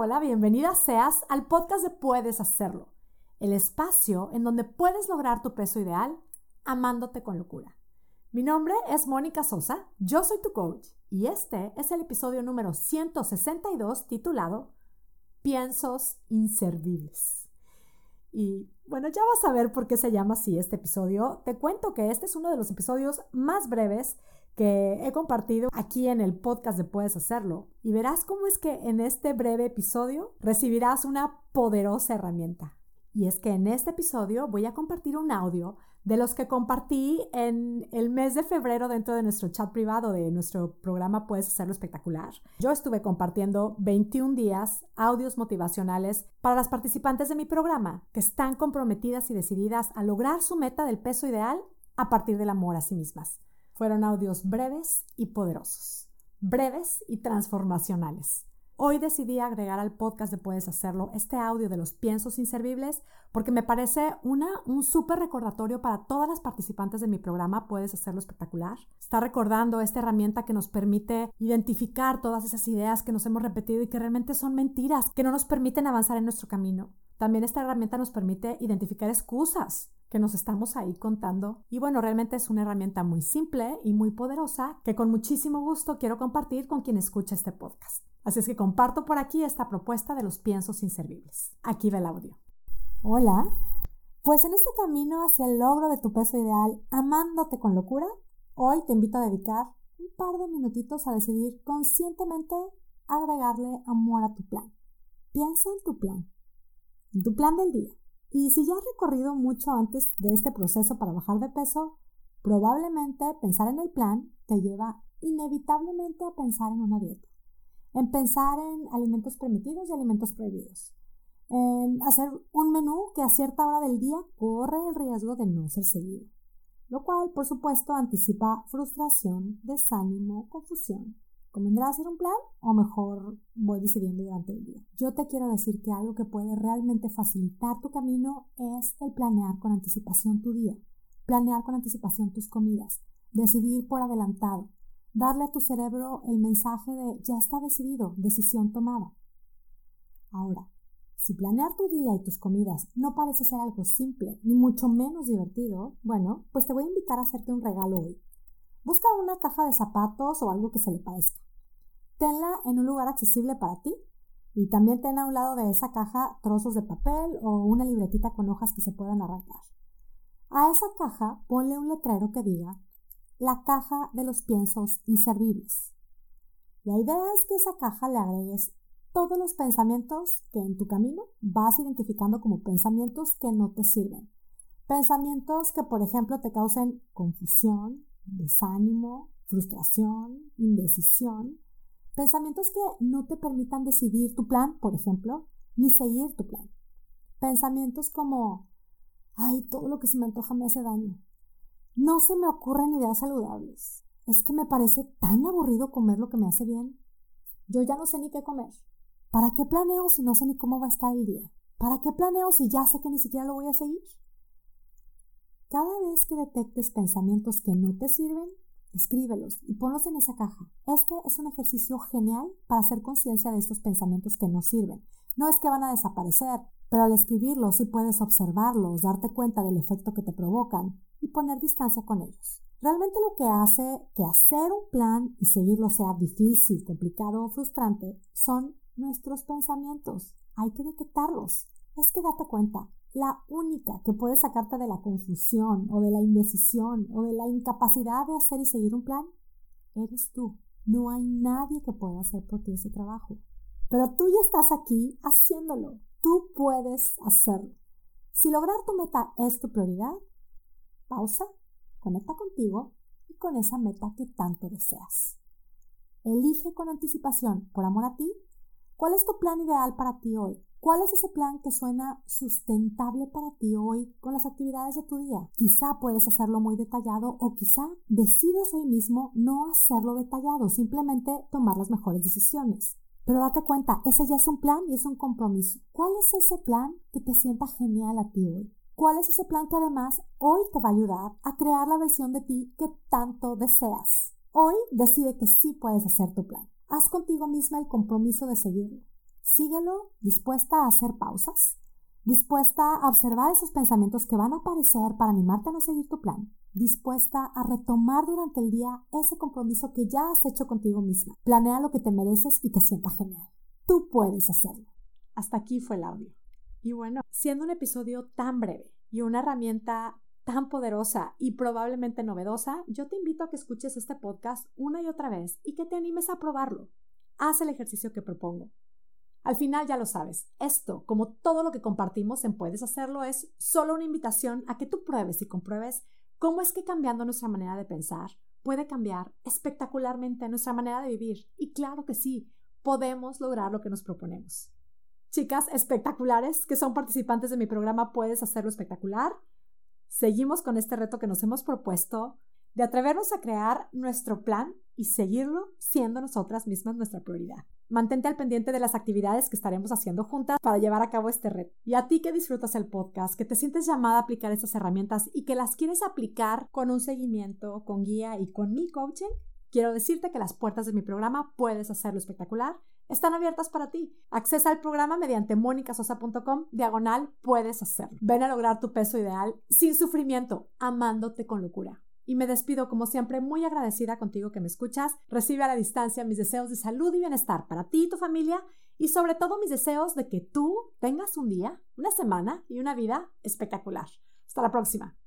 Hola, bienvenida seas al podcast de Puedes Hacerlo, el espacio en donde puedes lograr tu peso ideal amándote con locura. Mi nombre es Mónica Sosa, yo soy tu coach y este es el episodio número 162 titulado Piensos inservibles. Y bueno, ya vas a ver por qué se llama así este episodio. Te cuento que este es uno de los episodios más breves que he compartido aquí en el podcast de Puedes Hacerlo. Y verás cómo es que en este breve episodio recibirás una poderosa herramienta. Y es que en este episodio voy a compartir un audio de los que compartí en el mes de febrero dentro de nuestro chat privado de nuestro programa Puedes hacerlo espectacular. Yo estuve compartiendo 21 días audios motivacionales para las participantes de mi programa que están comprometidas y decididas a lograr su meta del peso ideal a partir del amor a sí mismas. Fueron audios breves y poderosos, breves y transformacionales. Hoy decidí agregar al podcast de Puedes Hacerlo este audio de los piensos inservibles porque me parece una, un súper recordatorio para todas las participantes de mi programa Puedes Hacerlo Espectacular. Está recordando esta herramienta que nos permite identificar todas esas ideas que nos hemos repetido y que realmente son mentiras, que no nos permiten avanzar en nuestro camino. También esta herramienta nos permite identificar excusas que nos estamos ahí contando. Y bueno, realmente es una herramienta muy simple y muy poderosa que con muchísimo gusto quiero compartir con quien escucha este podcast. Así es que comparto por aquí esta propuesta de los piensos inservibles. Aquí va el audio. Hola. Pues en este camino hacia el logro de tu peso ideal, amándote con locura, hoy te invito a dedicar un par de minutitos a decidir conscientemente agregarle amor a tu plan. Piensa en tu plan, en tu plan del día. Y si ya has recorrido mucho antes de este proceso para bajar de peso, probablemente pensar en el plan te lleva inevitablemente a pensar en una dieta en pensar en alimentos permitidos y alimentos prohibidos, en hacer un menú que a cierta hora del día corre el riesgo de no ser seguido, lo cual por supuesto anticipa frustración, desánimo, confusión. ¿Convendrá hacer un plan o mejor voy decidiendo durante el día? Yo te quiero decir que algo que puede realmente facilitar tu camino es el planear con anticipación tu día, planear con anticipación tus comidas, decidir por adelantado, darle a tu cerebro el mensaje de ya está decidido, decisión tomada. Ahora, si planear tu día y tus comidas no parece ser algo simple, ni mucho menos divertido, bueno, pues te voy a invitar a hacerte un regalo hoy. Busca una caja de zapatos o algo que se le parezca. Tenla en un lugar accesible para ti y también ten a un lado de esa caja trozos de papel o una libretita con hojas que se puedan arrancar. A esa caja ponle un letrero que diga la caja de los piensos inservibles. La idea es que esa caja le agregues todos los pensamientos que en tu camino vas identificando como pensamientos que no te sirven. Pensamientos que, por ejemplo, te causen confusión, desánimo, frustración, indecisión. Pensamientos que no te permitan decidir tu plan, por ejemplo, ni seguir tu plan. Pensamientos como, ay, todo lo que se me antoja me hace daño. No se me ocurren ideas saludables. Es que me parece tan aburrido comer lo que me hace bien. Yo ya no sé ni qué comer. ¿Para qué planeo si no sé ni cómo va a estar el día? ¿Para qué planeo si ya sé que ni siquiera lo voy a seguir? Cada vez que detectes pensamientos que no te sirven, escríbelos y ponlos en esa caja. Este es un ejercicio genial para hacer conciencia de estos pensamientos que no sirven. No es que van a desaparecer, pero al escribirlos sí puedes observarlos, darte cuenta del efecto que te provocan y poner distancia con ellos. Realmente lo que hace que hacer un plan y seguirlo sea difícil, complicado o frustrante son nuestros pensamientos. Hay que detectarlos. Es que date cuenta, la única que puede sacarte de la confusión o de la indecisión o de la incapacidad de hacer y seguir un plan, eres tú. No hay nadie que pueda hacer por ti ese trabajo. Pero tú ya estás aquí haciéndolo. Tú puedes hacerlo. Si lograr tu meta es tu prioridad, pausa, conecta contigo y con esa meta que tanto deseas. Elige con anticipación, por amor a ti, cuál es tu plan ideal para ti hoy. ¿Cuál es ese plan que suena sustentable para ti hoy con las actividades de tu día? Quizá puedes hacerlo muy detallado o quizá decides hoy mismo no hacerlo detallado, simplemente tomar las mejores decisiones. Pero date cuenta, ese ya es un plan y es un compromiso. ¿Cuál es ese plan que te sienta genial a ti hoy? ¿Cuál es ese plan que además hoy te va a ayudar a crear la versión de ti que tanto deseas? Hoy decide que sí puedes hacer tu plan. Haz contigo misma el compromiso de seguirlo. Síguelo dispuesta a hacer pausas, dispuesta a observar esos pensamientos que van a aparecer para animarte a no seguir tu plan, dispuesta a retomar durante el día ese compromiso que ya has hecho contigo misma. Planea lo que te mereces y te sienta genial. Tú puedes hacerlo. Hasta aquí fue el audio. Y bueno, siendo un episodio tan breve y una herramienta tan poderosa y probablemente novedosa, yo te invito a que escuches este podcast una y otra vez y que te animes a probarlo. Haz el ejercicio que propongo. Al final ya lo sabes, esto, como todo lo que compartimos en Puedes Hacerlo, es solo una invitación a que tú pruebes y compruebes cómo es que cambiando nuestra manera de pensar puede cambiar espectacularmente nuestra manera de vivir. Y claro que sí, podemos lograr lo que nos proponemos. Chicas espectaculares que son participantes de mi programa Puedes Hacerlo Espectacular, seguimos con este reto que nos hemos propuesto de atrevernos a crear nuestro plan y seguirlo siendo nosotras mismas nuestra prioridad. Mantente al pendiente de las actividades que estaremos haciendo juntas para llevar a cabo este reto. Y a ti que disfrutas el podcast, que te sientes llamada a aplicar estas herramientas y que las quieres aplicar con un seguimiento, con guía y con mi coaching, quiero decirte que las puertas de mi programa Puedes Hacerlo Espectacular están abiertas para ti. Accesa al programa mediante monicasosa.com, diagonal, puedes hacerlo. Ven a lograr tu peso ideal sin sufrimiento, amándote con locura. Y me despido como siempre muy agradecida contigo que me escuchas. Recibe a la distancia mis deseos de salud y bienestar para ti y tu familia y sobre todo mis deseos de que tú tengas un día, una semana y una vida espectacular. Hasta la próxima.